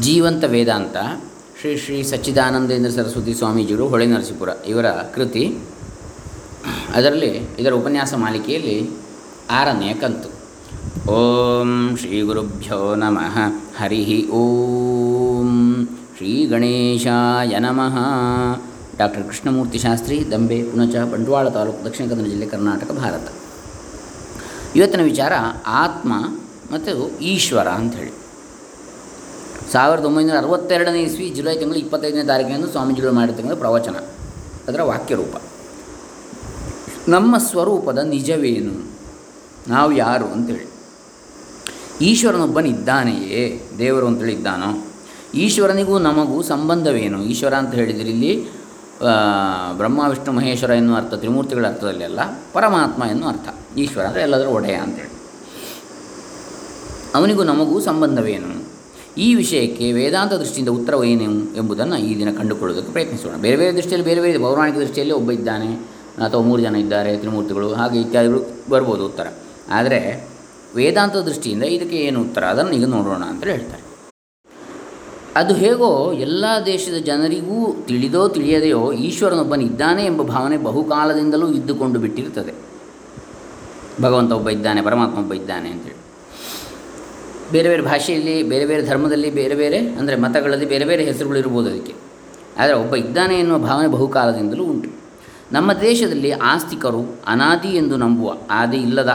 ಜೀವಂತ ವೇದಾಂತ ಶ್ರೀ ಶ್ರೀ ಸಚ್ಚಿದಾನಂದೇಂದ್ರ ಸರಸ್ವತಿ ಸ್ವಾಮೀಜಿಗಳು ಹೊಳೆ ನರಸೀಪುರ ಇವರ ಕೃತಿ. ಅದರಲ್ಲಿ ಇದರ ಉಪನ್ಯಾಸ ಮಾಲಿಕೆಯಲ್ಲಿ ಆರನೆಯ ಕಂತು. ಓಂ ಶ್ರೀ ಗುರುಭ್ಯೋ ನಮಃ. ಹರಿ ಓಂ ಶ್ರೀ ಗಣೇಶಾಯ ನಮಃ. ಡಾಕ್ಟರ್ ಕೃಷ್ಣಮೂರ್ತಿ ಶಾಸ್ತ್ರಿ, ದಂಬೆ, ಪುಣಚ, ಬಂಟ್ವಾಳ ತಾಲೂಕು, ದಕ್ಷಿಣ ಕನ್ನಡ ಜಿಲ್ಲೆ, ಕರ್ನಾಟಕ, ಭಾರತ. ಇವತ್ತಿನ ವಿಚಾರ ಆತ್ಮ ಮತ್ತು ಈಶ್ವರ ಅಂಥೇಳಿ. ಸಾವಿರದ ಒಂಬೈನೂರ ಅರವತ್ತೆರಡನೇ ಇಸ್ವಿ ಜುಲೈ ತಿಂಗಳು ಇಪ್ಪತ್ತೈದನೇ ತಾರೀಕಿನಂದು ಸ್ವಾಮೀಜಿಗಳು ಮಾಡಿರ್ತಕ್ಕಂಥ ಪ್ರವಚನ, ಅದರ ವಾಕ್ಯರೂಪ. ನಮ್ಮ ಸ್ವರೂಪದ ನಿಜವೇನು? ನಾವು ಯಾರು ಅಂತೇಳಿ. ಈಶ್ವರನೊಬ್ಬನಿದ್ದಾನೆಯೇ? ದೇವರು ಅಂತೇಳಿ ಇದ್ದಾನೋ ಈಶ್ವರನಿಗೂ ನಮಗೂ ಸಂಬಂಧವೇನು? ಈಶ್ವರ ಅಂತ ಹೇಳಿದರೆ ಇಲ್ಲಿ ಬ್ರಹ್ಮ, ವಿಷ್ಣು, ಮಹೇಶ್ವರ ಎನ್ನುವ ಅರ್ಥ, ತ್ರಿಮೂರ್ತಿಗಳ ಅರ್ಥದಲ್ಲಿ ಅಲ್ಲ, ಪರಮಾತ್ಮ ಎನ್ನುವ ಅರ್ಥ. ಈಶ್ವರ ಅಂದರೆ ಎಲ್ಲದರ ಒಡೆಯ ಅಂತೇಳಿ. ಅವನಿಗೂ ನಮಗೂ ಸಂಬಂಧವೇನು? ಈ ವಿಷಯಕ್ಕೆ ವೇದಾಂತ ದೃಷ್ಟಿಯಿಂದ ಉತ್ತರವೇನು ಎಂಬುದನ್ನು ಈ ದಿನ ಕಂಡುಕೊಳ್ಳೋದಕ್ಕೆ ಪ್ರಯತ್ನಿಸೋಣ. ಬೇರೆ ಬೇರೆ ದೃಷ್ಟಿಯಲ್ಲಿ ಬೇರೆ ಬೇರೆ ಪೌರಾಣಿಕ ದೃಷ್ಟಿಯಲ್ಲಿ ಒಬ್ಬ ಇದ್ದಾನೆ, ಅಥವಾ ಮೂರು ಜನ ಇದ್ದಾರೆ, ತ್ರಿಮೂರ್ತಿಗಳು, ಹಾಗೆ ಇತ್ಯಾದಿಗಳು ಬರ್ಬೋದು ಉತ್ತರ. ಆದರೆ ವೇದಾಂತ ದೃಷ್ಟಿಯಿಂದ ಇದಕ್ಕೆ ಏನು ಉತ್ತರ? ಅದನ್ನು ಈಗ ನೋಡೋಣ ಅಂತ ಹೇಳ್ತಾರೆ. ಅದು ಹೇಗೋ ಎಲ್ಲ ದೇಶದ ಜನರಿಗೂ ತಿಳಿದೋ ತಿಳಿಯದೆಯೋ ಈಶ್ವರನೊಬ್ಬನಿದ್ದಾನೆ ಎಂಬ ಭಾವನೆ ಬಹುಕಾಲದಿಂದಲೂ ಇದ್ದುಕೊಂಡು ಬಿಟ್ಟಿರ್ತದೆ ಭಗವಂತ ಒಬ್ಬ ಇದ್ದಾನೆ, ಪರಮಾತ್ಮ ಒಬ್ಬ ಇದ್ದಾನೆ ಅಂತೇಳಿ. ಬೇರೆ ಬೇರೆ ಭಾಷೆಯಲ್ಲಿ, ಬೇರೆ ಬೇರೆ ಧರ್ಮದಲ್ಲಿ, ಬೇರೆ ಬೇರೆ ಅಂದರೆ ಮತಗಳಲ್ಲಿ ಬೇರೆ ಬೇರೆ ಹೆಸರುಗಳು ಇರ್ಬೋದು ಅದಕ್ಕೆ. ಆದರೆ ಒಬ್ಬ ಇದ್ದಾನೆ ಎನ್ನುವ ಭಾವನೆ ಬಹುಕಾಲದಿಂದಲೂ ಉಂಟು. ನಮ್ಮ ದೇಶದಲ್ಲಿ ಆಸ್ತಿಕರು ಅನಾದಿ ಎಂದು ನಂಬುವ, ಆದಿ ಇಲ್ಲದ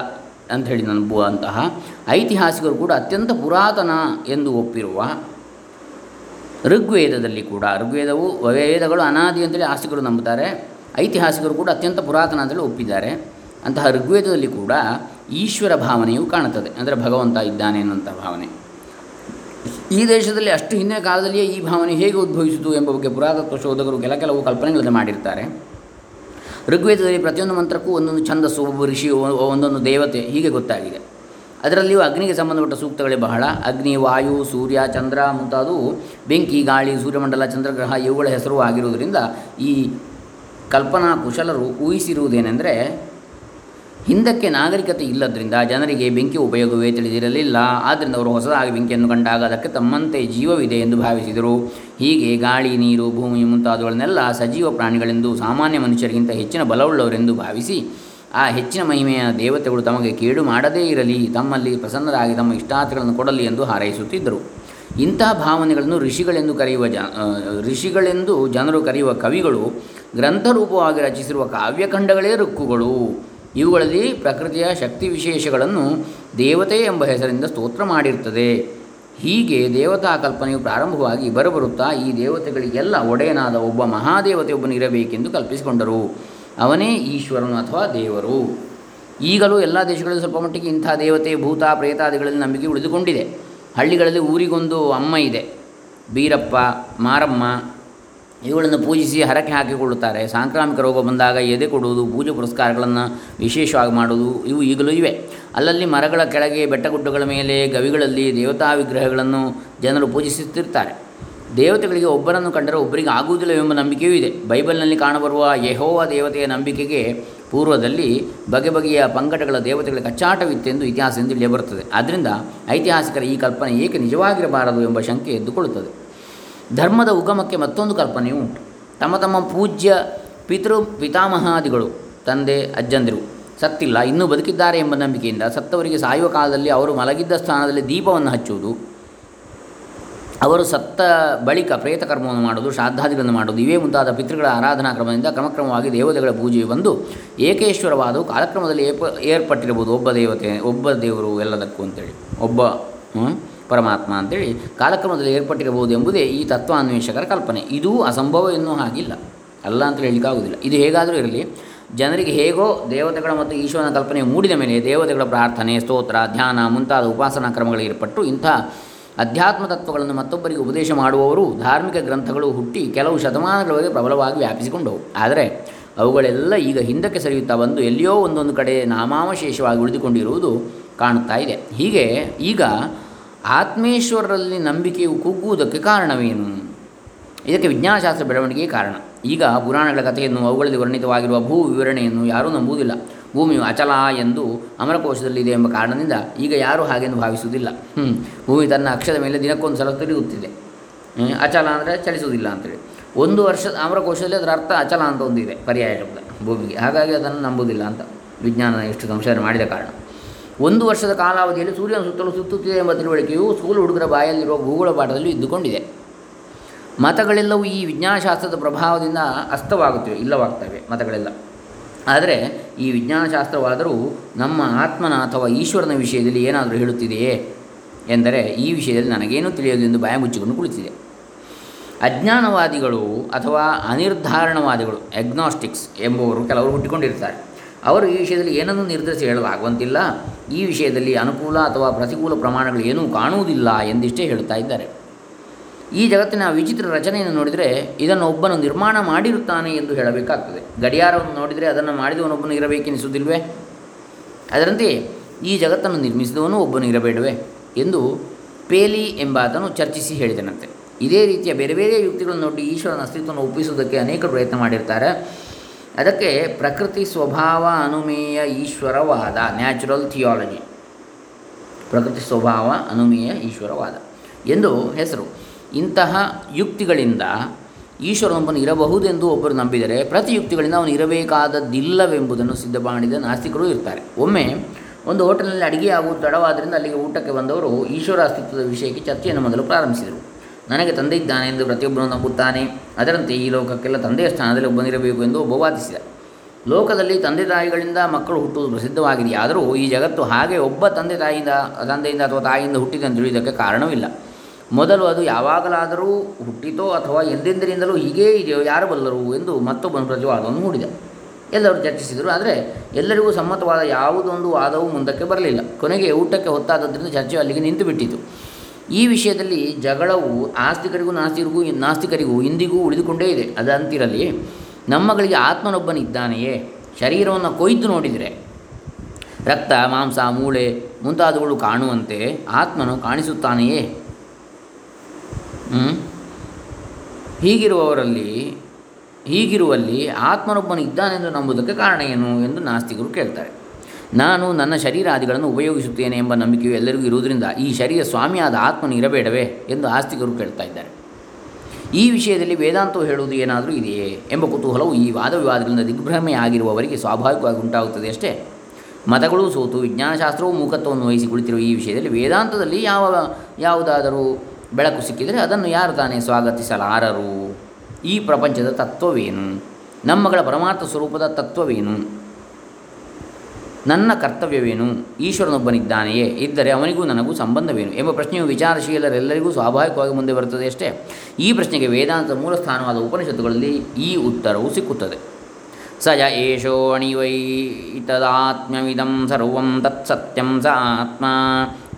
ಅಂತ ಹೇಳಿ ನಂಬುವಂತಹ ಐತಿಹಾಸಿಕರು ಕೂಡ ಅತ್ಯಂತ ಪುರಾತನ ಎಂದು ಒಪ್ಪಿರುವ ಋಗ್ವೇದದಲ್ಲಿ ಕೂಡ, ಋಗ್ವೇದವು ವೇದಗಳು ಅನಾದಿ ಅಂತೇಳಿ ಆಸ್ತಿಕರು ನಂಬುತ್ತಾರೆ. ಐತಿಹಾಸಿಕರು ಕೂಡ ಅತ್ಯಂತ ಪುರಾತನ ಅಂತೇಳಿ ಒಪ್ಪಿದ್ದಾರೆ. ಅಂತಹ ಋಗ್ವೇದದಲ್ಲಿ ಕೂಡ ಈಶ್ವರ ಭಾವನೆಯು ಕಾಣುತ್ತದೆ. ಅಂದರೆ ಭಗವಂತ ಇದ್ದಾನೆ ಅನ್ನುವಂಥ ಭಾವನೆ. ಈ ದೇಶದಲ್ಲಿ ಅಷ್ಟು ಹಿಂದಿನ ಕಾಲದಲ್ಲಿಯೇ ಈ ಭಾವನೆ ಹೇಗೆ ಉದ್ಭವಿಸಿತು ಎಂಬ ಬಗ್ಗೆ ಪುರಾತತ್ವ ಶೋಧಕರು ಕೆಲ ಕೆಲವು ಕಲ್ಪನೆಗಳನ್ನು ಮಾಡಿರ್ತಾರೆ. ಋಗ್ವೇದದಲ್ಲಿ ಪ್ರತಿಯೊಂದು ಮಂತ್ರಕ್ಕೂ ಒಂದೊಂದು ಛಂದಸ್ಸು ಒಬ್ಬ ಋಷಿ ಒಂದೊಂದು ದೇವತೆ ಹೀಗೆ ಗೊತ್ತಾಗಿದೆ. ಅದರಲ್ಲಿಯೂ ಅಗ್ನಿಗೆ ಸಂಬಂಧಪಟ್ಟ ಸೂಕ್ತಗಳೇ ಬಹಳ. ಅಗ್ನಿ, ವಾಯು, ಸೂರ್ಯ, ಚಂದ್ರ ಮುಂತಾದವು ಬೆಂಕಿ, ಗಾಳಿ, ಸೂರ್ಯಮಂಡಲ, ಚಂದ್ರಗ್ರಹ ಇವುಗಳ ಹೆಸರು ಆಗಿರುವುದರಿಂದ ಈ ಕಲ್ಪನಾ ಕುಶಲರು ಊಹಿಸಿರುವುದೇನೆಂದರೆ ಹಿಂದಕ್ಕೆ ನಾಗರಿಕತೆ ಇಲ್ಲದರಿಂದ ಜನರಿಗೆ ಬೆಂಕಿ ಉಪಯೋಗವೇ ತಿಳಿದಿರಲಿಲ್ಲ. ಆದ್ದರಿಂದ ಅವರು ಹೊಸದಾಗಿ ಬೆಂಕಿಯನ್ನು ಕಂಡಾಗ ಅದಕ್ಕೆ ತಮ್ಮಂತೆ ಜೀವವಿದೆ ಎಂದು ಭಾವಿಸಿದರು. ಹೀಗೆ ಗಾಳಿ, ನೀರು, ಭೂಮಿ ಮುಂತಾದವುಗಳನ್ನೆಲ್ಲ ಸಜೀವ ಪ್ರಾಣಿಗಳೆಂದು ಸಾಮಾನ್ಯ ಮನುಷ್ಯರಿಗಿಂತ ಹೆಚ್ಚಿನ ಬಲವುಳ್ಳವರೆಂದು ಭಾವಿಸಿ, ಆ ಹೆಚ್ಚಿನ ಮಹಿಮೆಯ ದೇವತೆಗಳು ತಮಗೆ ಕೇಡು ಮಾಡದೇ ಇರಲಿ, ತಮ್ಮಲ್ಲಿ ಪ್ರಸನ್ನರಾಗಿ ತಮ್ಮ ಇಷ್ಟಾರ್ಥಗಳನ್ನು ಕೊಡಲಿ ಎಂದು ಹಾರೈಸುತ್ತಿದ್ದರು. ಇಂತಹ ಭಾವನೆಗಳನ್ನು ಋಷಿಗಳೆಂದು ಕರೆಯುವ ಜ ಋಷಿಗಳೆಂದು ಜನರು ಕರೆಯುವ ಕವಿಗಳು ಗ್ರಂಥರೂಪವಾಗಿ ರಚಿಸಿರುವ ಕಾವ್ಯಖಂಡಗಳೇ ಋಕ್ಕುಗಳು. ಇವುಗಳಲ್ಲಿ ಪ್ರಕೃತಿಯ ಶಕ್ತಿ ವಿಶೇಷಗಳನ್ನು ದೇವತೆ ಎಂಬ ಹೆಸರಿಂದ ಸ್ತೋತ್ರ ಮಾಡಿರ್ತದೆ. ಹೀಗೆ ದೇವತಾ ಕಲ್ಪನೆಯು ಪ್ರಾರಂಭವಾಗಿ ಬರಬರುತ್ತಾ ಈ ದೇವತೆಗಳಿಗೆಲ್ಲ ಒಡೆಯನಾದ ಒಬ್ಬ ಮಹಾದೇವತೆಯೊಬ್ಬನು ಇರಬೇಕೆಂದು ಕಲ್ಪಿಸಿಕೊಂಡರು. ಅವನೇ ಈಶ್ವರನು ಅಥವಾ ದೇವರು. ಈಗಲೂ ಎಲ್ಲ ದೇಶಗಳಲ್ಲಿ ಸ್ವಲ್ಪ ಮಟ್ಟಿಗೆ ಇಂಥ ದೇವತೆ, ಭೂತ, ಪ್ರೇತಾದಿಗಳಲ್ಲಿ ನಂಬಿಕೆ ಉಳಿದುಕೊಂಡಿದೆ. ಹಳ್ಳಿಗಳಲ್ಲಿ ಊರಿಗೊಂದು ಅಮ್ಮ ಇದೆ. ಬೀರಪ್ಪ, ಮಾರಮ್ಮ ಇವುಗಳನ್ನು ಪೂಜಿಸಿ ಹರಕೆ ಹಾಕಿಕೊಳ್ಳುತ್ತಾರೆ. ಸಾಂಕ್ರಾಮಿಕ ರೋಗ ಬಂದಾಗ ಎದೆ ಕೊಡುವುದು, ಪೂಜೆ ಪುರಸ್ಕಾರಗಳನ್ನು ವಿಶೇಷವಾಗಿ ಮಾಡುವುದು, ಇವು ಈಗಲೂ ಇವೆ. ಅಲ್ಲಲ್ಲಿ ಮರಗಳ ಕೆಳಗೆ ಬೆಟ್ಟಗುಡ್ಡಗಳ ಮೇಲೆ, ಗವಿಗಳಲ್ಲಿ ದೇವತಾ ವಿಗ್ರಹಗಳನ್ನು ಜನರು ಪೂಜಿಸುತ್ತಿರ್ತಾರೆ ದೇವತೆಗಳಿಗೆ ಒಬ್ಬರನ್ನು ಕಂಡರೆ ಒಬ್ಬರಿಗೆ ಆಗುವುದಿಲ್ಲ ಎಂಬ ನಂಬಿಕೆಯೂ ಇದೆ. ಬೈಬಲ್ನಲ್ಲಿ ಕಾಣಬರುವ ಯಹೋವ ದೇವತೆಯ ನಂಬಿಕೆಗೆ ಪೂರ್ವದಲ್ಲಿ ಬಗೆ ಬಗೆಯ ಪಂಗಡಗಳ ದೇವತೆಗಳ ಕಚ್ಚಾಟವಿತ್ತೆಂದು ಇತಿಹಾಸದಿಂದ ತಿಳಿಯಬರುತ್ತದೆ. ಆದ್ದರಿಂದ ಐತಿಹಾಸಿಕರ ಈ ಕಲ್ಪನೆ ಏಕೆ ನಿಜವಾಗಿರಬಾರದು ಎಂಬ ಶಂಕೆ ಎದ್ದುಕೊಳ್ಳುತ್ತದೆ. ಧರ್ಮದ ಉಗಮಕ್ಕೆ ಮತ್ತೊಂದು ಕಲ್ಪನೆಯೂ ಉಂಟು. ತಮ್ಮ ತಮ್ಮ ಪೂಜ್ಯ ಪಿತೃ ಪಿತಾಮಹಾದಿಗಳು, ತಂದೆ, ಅಜ್ಜಂದಿರು, ಸತ್ತಿಲ್ಲ, ಇನ್ನೂ ಬದುಕಿದ್ದಾರೆ ಎಂಬ ನಂಬಿಕೆಯಿಂದ ಸತ್ತವರಿಗೆ ಸಾಯುವ ಕಾಲದಲ್ಲಿ ಅವರು ಮಲಗಿದ್ದ ಸ್ಥಾನದಲ್ಲಿ ದೀಪವನ್ನು ಹಚ್ಚುವುದು, ಅವರು ಸತ್ತ ಬಳಿಕ ಪ್ರೇತ ಕರ್ಮವನ್ನು ಮಾಡುವುದು, ಶ್ರಾದ್ದಾದಿಗಳನ್ನು ಮಾಡುವುದು, ಇವೇ ಮುಂತಾದ ಪಿತೃಗಳ ಆರಾಧನಾ ಕ್ರಮದಿಂದ ಕ್ರಮಕ್ರಮವಾಗಿ ದೇವತೆಗಳ ಪೂಜೆ ಬಂದು ಏಕೇಶ್ವರವಾದವು ಕಾಲಕ್ರಮದಲ್ಲಿ ಏರ್ಪಟ್ಟಿರಬಹುದು ಒಬ್ಬ ದೇವತೆ, ಒಬ್ಬ ದೇವರು ಎಲ್ಲದಕ್ಕೂ ಅಂತೇಳಿ. ಒಬ್ಬ ಪರಮಾತ್ಮ ಅಂತೇಳಿ ಕಾಲಕ್ರಮದಲ್ಲಿ ಏರ್ಪಟ್ಟಿರಬಹುದು ಎಂಬುದೇ ಈ ತತ್ವಾನ್ವೇಷಕರ ಕಲ್ಪನೆ. ಇದೂ ಅಸಂಭವ ಎನ್ನುವ ಹಾಗಿಲ್ಲ. ಅಲ್ಲ ಅಂತ ಹೇಳಲಿಕ್ಕಾಗುವುದಿಲ್ಲ ಇದು ಹೇಗಾದರೂ ಇರಲಿ, ಜನರಿಗೆ ಹೇಗೋ ದೇವತೆಗಳ ಮತ್ತು ಈಶ್ವರನ ಕಲ್ಪನೆ ಮೂಡಿದ ಮೇಲೆ ದೇವತೆಗಳ ಪ್ರಾರ್ಥನೆ, ಸ್ತೋತ್ರ, ಧ್ಯಾನ ಮುಂತಾದ ಉಪಾಸನಾ ಕ್ರಮಗಳು ಏರ್ಪಟ್ಟು ಇಂಥ ಅಧ್ಯಾತ್ಮ ತತ್ವಗಳನ್ನು ಮತ್ತೊಬ್ಬರಿಗೆ ಉಪದೇಶ ಮಾಡುವವರು ಧಾರ್ಮಿಕ ಗ್ರಂಥಗಳು ಹುಟ್ಟಿ ಕೆಲವು ಶತಮಾನಗಳವರೆಗೆ ಪ್ರಬಲವಾಗಿ ವ್ಯಾಪಿಸಿಕೊಂಡವು. ಆದರೆ ಅವುಗಳೆಲ್ಲ ಈಗ ಹಿಂದಕ್ಕೆ ಸರಿಯುತ್ತಾ ಬಂದು ಎಲ್ಲಿಯೋ ಒಂದೊಂದು ಕಡೆ ನಾಮಾವಶೇಷವಾಗಿ ಉಳಿದುಕೊಂಡಿರುವುದು ಕಾಣುತ್ತಾ ಇದೆ. ಹೀಗೆ ಈಗ ಆತ್ಮೇಶ್ವರರಲ್ಲಿ ನಂಬಿಕೆಯು ಕುಗ್ಗುವುದಕ್ಕೆ ಕಾರಣವೇನು? ಇದಕ್ಕೆ ವಿಜ್ಞಾನಶಾಸ್ತ್ರ ಬೆಳವಣಿಗೆಯೇ ಕಾರಣ. ಈಗ ಪುರಾಣಗಳ ಕಥೆಯನ್ನು ಅವುಗಳಲ್ಲಿ ವರ್ಣಿತವಾಗಿರುವ ಭೂ ವಿವರಣೆಯನ್ನು ಯಾರೂ ನಂಬುವುದಿಲ್ಲ. ಭೂಮಿಯು ಅಚಲ ಎಂದು ಅಮರಕೋಶದಲ್ಲಿದೆ ಎಂಬ ಕಾರಣದಿಂದ ಈಗ ಯಾರೂ ಹಾಗೆಂದು ಭಾವಿಸುವುದಿಲ್ಲ. ಭೂಮಿ ತನ್ನ ಅಕ್ಷದ ಮೇಲೆ ದಿನಕ್ಕೊಂದು ಸಲ ತಿರುಗುತ್ತಿದೆ. ಹ್ಮ್, ಅಚಲ ಅಂದರೆ ಚಲಿಸುವುದಿಲ್ಲ ಅಂತೇಳಿ. ಒಂದು ವರ್ಷದ ಅಮರಕೋಶದಲ್ಲಿ ಅದರ ಅರ್ಥ ಅಚಲ ಅಂತ ಒಂದಿದೆ ಪರ್ಯಾಯ ಶಬ್ದ. ಭೂಮಿಗೆ ಹಾಗಾಗಿ ಅದನ್ನು ನಂಬುವುದಿಲ್ಲ ಅಂತ ವಿಜ್ಞಾನ ಎಷ್ಟು ಸಂಶೋಧನೆ ಮಾಡಿದ ಕಾರಣ. ಒಂದು ವರ್ಷದ ಕಾಲಾವಧಿಯಲ್ಲಿ ಸೂರ್ಯನ ಸುತ್ತಲೂ ಸುತ್ತುತ್ತಿದೆ ಎಂಬ ತಿಳುವಳಿಕೆಯು ಸ್ಕೂಲ್ ಹುಡುಗರ ಬಾಯಲ್ಲಿರುವ ಭೂಗೋಳ ಪಾಠದಲ್ಲಿ ಇದ್ದುಕೊಂಡಿದೆ. ಮತಗಳೆಲ್ಲವೂ ಈ ವಿಜ್ಞಾನಶಾಸ್ತ್ರದ ಪ್ರಭಾವದಿಂದ ಅಸ್ತವಾಗುತ್ತಿವೆ, ಇಲ್ಲವಾಗ್ತವೆ ಮತಗಳೆಲ್ಲ. ಆದರೆ ಈ ವಿಜ್ಞಾನಶಾಸ್ತ್ರವಾದರೂ ನಮ್ಮ ಆತ್ಮನ ಅಥವಾ ಈಶ್ವರನ ವಿಷಯದಲ್ಲಿ ಏನಾದರೂ ಹೇಳುತ್ತಿದೆಯೇ ಎಂದರೆ ಈ ವಿಷಯದಲ್ಲಿ ನನಗೇನೂ ಎಂದು ಬಾಯ ಮುಚ್ಚಿಕೊಂಡು ಕುಳಿತಿದೆ. ಅಜ್ಞಾನವಾದಿಗಳು ಅಥವಾ ಅನಿರ್ಧಾರಣವಾದಿಗಳು ಎಗ್ನಾಸ್ಟಿಕ್ಸ್ ಎಂಬುವರು ಕೆಲವರು ಹುಟ್ಟಿಕೊಂಡಿರ್ತಾರೆ ಅವರು ಈ ವಿಷಯದಲ್ಲಿ ಏನನ್ನೂ ನಿರ್ಧರಿಸಿ ಹೇಳಲಾಗುವಂತಿಲ್ಲ ಈ ವಿಷಯದಲ್ಲಿ ಅನುಕೂಲ ಅಥವಾ ಪ್ರತಿಕೂಲ ಪ್ರಮಾಣಗಳು ಏನೂ ಕಾಣುವುದಿಲ್ಲ ಎಂದಿಷ್ಟೇ ಹೇಳುತ್ತಾ ಇದ್ದಾರೆ. ಈ ಜಗತ್ತಿನ ವಿಚಿತ್ರ ರಚನೆಯನ್ನು ನೋಡಿದರೆ ಇದನ್ನು ಒಬ್ಬನು ನಿರ್ಮಾಣ ಮಾಡಿರುತ್ತಾನೆ ಎಂದು ಹೇಳಬೇಕಾಗ್ತದೆ. ಗಡಿಯಾರವನ್ನು ನೋಡಿದರೆ ಅದನ್ನು ಮಾಡಿದವನೊಬ್ಬನು ಇರಬೇಕೆನಿಸುವುದಿಲ್ವೇ? ಅದರಂತೆ ಈ ಜಗತ್ತನ್ನು ನಿರ್ಮಿಸಿದವನು ಒಬ್ಬನು ಇರಬೇಡವೇ ಎಂದು ಪೇಲಿ ಎಂಬಾತನು ಚರ್ಚಿಸಿ ಹೇಳಿದನಂತೆ. ಇದೇ ರೀತಿಯ ಬೇರೆ ಬೇರೆ ಯುಕ್ತಿಗಳನ್ನು ನೋಡಿ ಈಶ್ವರನ ಅಸ್ತಿತ್ವವನ್ನು ಒಪ್ಪಿಸುವುದಕ್ಕೆ ಅನೇಕ ಪ್ರಯತ್ನ ಮಾಡಿರ್ತಾರೆ. ಅದಕ್ಕೆ ಪ್ರಕೃತಿ ಸ್ವಭಾವ ಅನುಮೇಯ ಈಶ್ವರವಾದ ನ್ಯಾಚುರಲ್ ಥಿಯಾಲಜಿ ಪ್ರಕೃತಿ ಸ್ವಭಾವ ಅನುಮೇಯ ಈಶ್ವರವಾದ. ಎಂದು ಹೆಸರು. ಇಂತಹ ಯುಕ್ತಿಗಳಿಂದ ಈಶ್ವರನೊಬ್ಬನು ಇರಬಹುದೆಂದು ಒಬ್ಬರು ನಂಬಿದರೆ ಪ್ರತಿ ಯುಕ್ತಿಗಳಿಂದ ಅವನು ಇರಬೇಕಾದದ್ದಿಲ್ಲವೆಂಬುದನ್ನು ಸಿದ್ಧ ಮಾಡಿದ ನಾಸ್ತಿಕರು ಇರ್ತಾರೆ. ಒಮ್ಮೆ ಒಂದು ಹೋಟೆಲ್ನಲ್ಲಿ ಅಡುಗೆ ಆಗುವುದು ತಡವಾದ್ದರಿಂದ ಅಲ್ಲಿಗೆ ಊಟಕ್ಕೆ ಬಂದವರು ಈಶ್ವರ ಅಸ್ತಿತ್ವದ ವಿಷಯಕ್ಕೆ ಚರ್ಚೆಯನ್ನು ಮೊದಲು ಪ್ರಾರಂಭಿಸಿದರು. ನನಗೆ ತಂದೆ ಇದ್ದಾನೆ ಎಂದು ಪ್ರತಿಯೊಬ್ಬನು ನಂಬುತ್ತಾನೆ. ಅದರಂತೆ ಈ ಲೋಕಕ್ಕೆಲ್ಲ ತಂದೆಯ ಸ್ಥಾನದಲ್ಲಿ ಒಬ್ಬನಿರಬೇಕು ಎಂದು ಒಬ್ಬ ವಾದಿಸಿದ. ಲೋಕದಲ್ಲಿ ತಂದೆ ತಾಯಿಗಳಿಂದ ಮಕ್ಕಳು ಹುಟ್ಟುವುದು ಪ್ರಸಿದ್ಧವಾಗಿದೆ. ಆದರೂ ಈ ಜಗತ್ತು ಹಾಗೆ ಒಬ್ಬ ತಂದೆ ತಾಯಿಯಿಂದ, ತಂದೆಯಿಂದ ಅಥವಾ ತಾಯಿಯಿಂದ ಹುಟ್ಟಿದೆ ಅಂತ ತಿಳಿಯುವುದಕ್ಕೆ ಕಾರಣವಿಲ್ಲ. ಮೊದಲು ಅದು ಯಾವಾಗಲಾದರೂ ಹುಟ್ಟಿತೋ ಅಥವಾ ಎಂದೆಂದರಿಂದಲೂ ಹೀಗೇ ಇದೆಯೋ, ಯಾರು ಬಲ್ಲರು ಎಂದು ಮತ್ತೊಬ್ಬನು ಪ್ರತಿವಾದವನ್ನು ಹೂಡಿದ. ಎಲ್ಲರೂ ಚರ್ಚಿಸಿದರು, ಆದರೆ ಎಲ್ಲರಿಗೂ ಸಮ್ಮತವಾದ ಯಾವುದೊಂದು ವಾದವೂ ಮುಂದಕ್ಕೆ ಬರಲಿಲ್ಲ. ಕೊನೆಗೆ ಊಟಕ್ಕೆ ಹೊತ್ತಾದದ್ದರಿಂದ ಚರ್ಚೆ ಅಲ್ಲಿಗೆ ನಿಂತು ಬಿಟ್ಟಿತು ಈ ವಿಷಯದಲ್ಲಿ ಜಗಳವು ಆಸ್ತಿಕರಿಗೂ ನಾಸ್ತಿಕರಿಗೂ ನಾಸ್ತಿಕರಿಗೂ ಇಂದಿಗೂ ಉಳಿದುಕೊಂಡೇ ಇದೆ. ಅದಂತಿರಲಿ ನಮ್ಮಗಳಿಗೆ ಆತ್ಮನೊಬ್ಬನಿದ್ದಾನೆಯೇ? ಶರೀರವನ್ನು ಕೊಯ್ದು ನೋಡಿದರೆ, ರಕ್ತ, ಮಾಂಸ, ಮೂಳೆ ಮುಂತಾದವುಗಳು ಕಾಣುವಂತೆ ಆತ್ಮನು ಕಾಣಿಸುತ್ತಾನೆಯೇ? ಹೀಗಿರುವವರಲ್ಲಿ, ಹೀಗಿರುವಲ್ಲಿ ಆತ್ಮನೊಬ್ಬನು ಇದ್ದಾನೆಂದು ನಂಬುವುದಕ್ಕೆ ಕಾರಣ ಏನು ಎಂದು ನಾಸ್ತಿಕರು ಕೇಳ್ತಾರೆ. ನಾನು ನನ್ನ ಶರೀರಾದಿಗಳನ್ನು ಉಪಯೋಗಿಸುತ್ತೇನೆ ಎಂಬ ನಂಬಿಕೆಯು ಎಲ್ಲರಿಗೂ ಇರುವುದರಿಂದ ಈ ಶರೀರ ಸ್ವಾಮಿಯಾದ ಆತ್ಮನು ಇರಬೇಡವೇ ಎಂದು ಆಸ್ತಿಕರು ಕೇಳ್ತಾ ಇದ್ದಾರೆ. ಈ ವಿಷಯದಲ್ಲಿ ವೇದಾಂತವು ಹೇಳುವುದು ಏನಾದರೂ ಇದೆಯೇ ಎಂಬ ಕುತೂಹಲವು ಈ ವಾದ ವಿವಾದಗಳಿಂದ ದಿಗ್ಭ್ರಮೆಯಾಗಿರುವವರಿಗೆ ಸ್ವಾಭಾವಿಕವಾಗಿ ಉಂಟಾಗುತ್ತದೆ ಅಷ್ಟೇ. ಮತಗಳು ಸೋತು, ವಿಜ್ಞಾನಶಾಸ್ತ್ರವು ಮೂಕತ್ವವನ್ನು ವಹಿಸಿ ಕುಳಿತಿರುವ ಈ ವಿಷಯದಲ್ಲಿ ವೇದಾಂತದಲ್ಲಿ ಯಾವ, ಯಾವುದಾದರೂ ಬೆಳಕು ಸಿಕ್ಕಿದರೆ ಅದನ್ನು ಯಾರು ತಾನೇ ಸ್ವಾಗತಿಸಲಾರರು? ಈ ಪ್ರಪಂಚದ ತತ್ವವೇನು? ನಮ್ಮಗಳ ಪರಮಾರ್ಥ ಸ್ವರೂಪದ ತತ್ವವೇನು? ನನ್ನ ಕರ್ತವ್ಯವೇನು? ಈಶ್ವರನೊಬ್ಬನಿದ್ದಾನೆಯೇ? ಇದ್ದರೆ ಅವನಿಗೂ ನನಗೂ ಸಂಬಂಧವೇನು? ಎಂಬ ಪ್ರಶ್ನೆಯು ವಿಚಾರಶೀಲರೆಲ್ಲರಿಗೂ ಸ್ವಾಭಾವಿಕವಾಗಿ ಮುಂದೆ ಬರುತ್ತದೆ ಅಷ್ಟೇ. ಈ ಪ್ರಶ್ನೆಗೆ ವೇದಾಂತದ ಮೂಲ ಸ್ಥಾನವಾದ ಉಪನಿಷತ್ತುಗಳಲ್ಲಿ ಈ ಉತ್ತರವು ಸಿಕ್ಕುತ್ತದೆ. ಸ ಯ ಏಷೋ ಅಣಿವೈತದಾತ್ಮ್ಯಮಿದಂ ಸರ್ವಂ ತತ್ಸತ್ಯಂ ಸ ಆತ್ಮ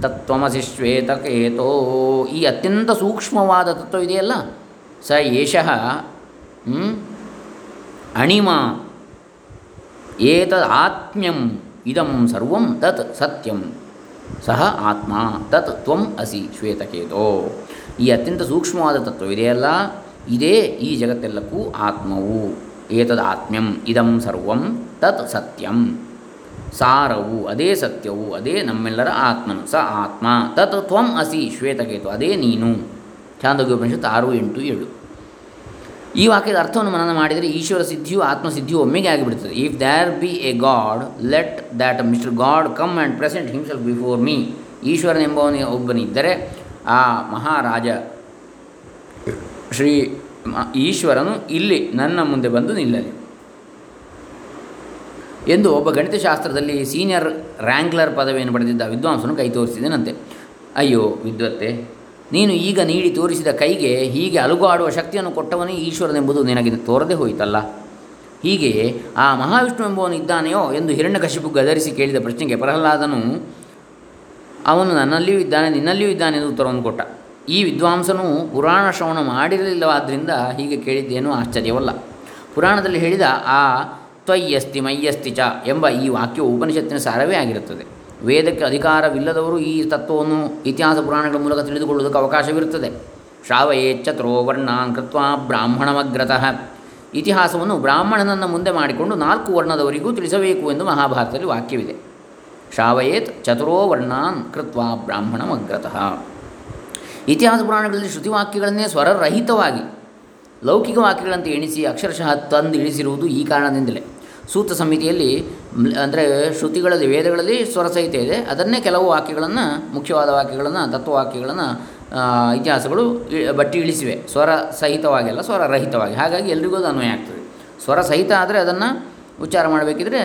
ತತ್ವಮಸಿ ಶ್ವೇತಕೇತೋ ಈ ಅತ್ಯಂತ ಸೂಕ್ಷ್ಮವಾದ ತತ್ವ ಇದೆಯಲ್ಲ? ಸ ಏಷಃ ಅಣಿಮ ಏತದ್ ಆತ್ಮ್ಯಂ ಇದಂ ಸರ್ವಂ ತತ್ ಸತ್ಯಂ. ಸಹ ಆತ್ಮ, ತತ್ ತ್ವಂ ಅಸಿ ಶ್ವೇತಕೇತೋ. ಈ ಅತ್ಯಂತ ಸೂಕ್ಷ್ಮವಾದ ತತ್ವ ಇದೆಯಲ್ಲ ಇದೇ ಈ ಜಗತ್ತೆಲ್ಲಕ್ಕೂ ಆತ್ಮವು. ಏತದ್ ಆತ್ಮ್ಯಂ, ಇದಂ ಸರ್ವಂ ತತ್ ಸತ್ಯಂ. ಸಾರವು ಅದೇ ಸತ್ಯವು, ಅದೇ ನಮ್ಮೆಲ್ಲರ ಆತ್ಮನು. ಸ ಆತ್ಮ, ತತ್ ತ್ವಂ ಅಸಿ ಶ್ವೇತಕೇತು, ಅದೇ ನೀನು. ಛಾಂದೋಗ್ಯೋಪನಿಷತ್ತು ಆರು ಎಂಟು ಏಳು. ಈ ವಾಕ್ಯದ ಅರ್ಥವನ್ನು ಮನನ ಮಾಡಿದರೆ ಈಶ್ವರ ಸಿದ್ಧಿಯು ಆತ್ಮಸಿದ್ಧಿಯು ಒಮ್ಮೆಗೆ ಆಗಿಬಿಡುತ್ತದೆ if there be a God let that mister God come and present himself before me ಈಶ್ವರನೆಂಬವನಿಗೆ ಒಬ್ಬನಿದ್ದರೆ ಆ ಮಹಾರಾಜ ಶ್ರೀ ಈಶ್ವರನು ಇಲ್ಲಿ ನನ್ನ ಮುಂದೆ ಬಂದು ನಿಲ್ಲಲಿ. ಎಂದು ಒಬ್ಬ ಗಣಿತಶಾಸ್ತ್ರದಲ್ಲಿ ಸೀನಿಯರ್ ರ್ಯಾಂಕ್ಲರ್ ಪದವಿಯನ್ನು ಪಡೆದಿದ್ದ ವಿದ್ವಾಂಸನು ಕೈ ತೋರಿಸಿದನಂತೆ. ಅಯ್ಯೋ, ವಿದ್ವತ್ತೆ ನೀನು ಈಗ ನೀಡಿ ತೋರಿಸಿದ ಕೈಗೆ ಹೀಗೆ ಅಲುಗಾಡುವ ಶಕ್ತಿಯನ್ನು ಕೊಟ್ಟವನೇ ಈಶ್ವರನೆಂಬುದು ನಿನಗೆ ತೋರದೆ ಹೋಯಿತಲ್ಲ? ಹೀಗೆ ಆ ಮಹಾವಿಷ್ಣು ಎಂಬುವನು ಇದ್ದಾನೆಯೋ ಎಂದು ಹಿರಣ್ಯಕಶಿಪು ಗದರಿಸಿ ಕೇಳಿದ ಪ್ರಶ್ನೆಗೆ ಪ್ರಹ್ಲಾದನು, ಅವನು ನನ್ನಲ್ಲಿಯೂ ಇದ್ದಾನೆ, ನಿನ್ನಲ್ಲಿಯೂ ಇದ್ದಾನೆ ಎಂದು ಉತ್ತರವನ್ನು ಕೊಟ್ಟ. ಈ ವಿದ್ವಾಂಸನು ಪುರಾಣ ಶ್ರವಣ ಮಾಡಿರಲಿಲ್ಲವಾದ್ದರಿಂದ ಹೀಗೆ ಕೇಳಿದ್ದೇನೂ ಆಶ್ಚರ್ಯವಲ್ಲ. ಪುರಾಣದಲ್ಲಿ ಹೇಳಿದ ಆ ತ್ವಯ್ಯಸ್ತಿ ಮಯ್ಯಸ್ತಿ ಚ ಎಂಬ ಈ ವಾಕ್ಯವು ಉಪನಿಷತ್ತಿನ ಸಾರವೇ ಆಗಿರುತ್ತದೆ. ವೇದಕ್ಕೆ ಅಧಿಕಾರವಿಲ್ಲದವರು ಈ ತತ್ವವನ್ನು ಇತಿಹಾಸ ಪುರಾಣಗಳ ಮೂಲಕ ತಿಳಿದುಕೊಳ್ಳುವುದಕ್ಕೆ ಅವಕಾಶವಿರುತ್ತದೆ. ಶ್ರಾವಯೇ ಚತುರೋ ವರ್ಣಾನ್ ಕೃತ್ವ ಬ್ರಾಹ್ಮಣಮಗ್ರತಃ. ಇತಿಹಾಸವನ್ನು ಬ್ರಾಹ್ಮಣನನ್ನು ಮುಂದೆ ಮಾಡಿಕೊಂಡು ನಾಲ್ಕು ವರ್ಣದವರಿಗೂ ತಿಳಿಸಬೇಕು ಎಂದು ಮಹಾಭಾರತದಲ್ಲಿ ವಾಕ್ಯವಿದೆ. ಶ್ರಾವಯೇತ್ ಚತುರೋ ವರ್ಣಾನ್ ಕೃತ್ವ ಬ್ರಾಹ್ಮಣಮಗ್ರತಃ. ಇತಿಹಾಸ ಪುರಾಣಗಳಲ್ಲಿ ಶ್ರುತಿವಾಕ್ಯಗಳನ್ನೇ ಸ್ವರರಹಿತವಾಗಿ, ಲೌಕಿಕ ವಾಕ್ಯಗಳಂತೆ ಎಣಿಸಿ ಅಕ್ಷರಶಃ ತಂದು ಇಳಿಸಿರುವುದು ಈ ಕಾರಣದಿಂದಲೇ. ಸೂತ್ರ ಸಮಿತಿಯಲ್ಲಿ ಅಂದರೆ ಶ್ರುತಿಗಳಲ್ಲಿ, ವೇದಗಳಲ್ಲಿ ಸ್ವರಸಹಿತ ಇದೆ. ಅದನ್ನೇ ಕೆಲವು ವಾಕ್ಯಗಳನ್ನು, ಮುಖ್ಯವಾದ ವಾಕ್ಯಗಳನ್ನು, ತತ್ವವಾಕ್ಯಗಳನ್ನು ಇತಿಹಾಸಗಳು ಬಟ್ಟಿ ಇಳಿಸಿವೆ. ಸ್ವರ ಸಹಿತವಾಗಿಲ್ಲ ಸ್ವರ ರಹಿತವಾಗಿ. ಹಾಗಾಗಿ ಎಲ್ರಿಗೂ ಅದು ಅನ್ವಯ ಆಗ್ತದೆ. ಸ್ವರ ಸಹಿತ ಆದರೆ ಅದನ್ನು ಉಚ್ಚಾರ ಮಾಡಬೇಕಿದ್ರೆ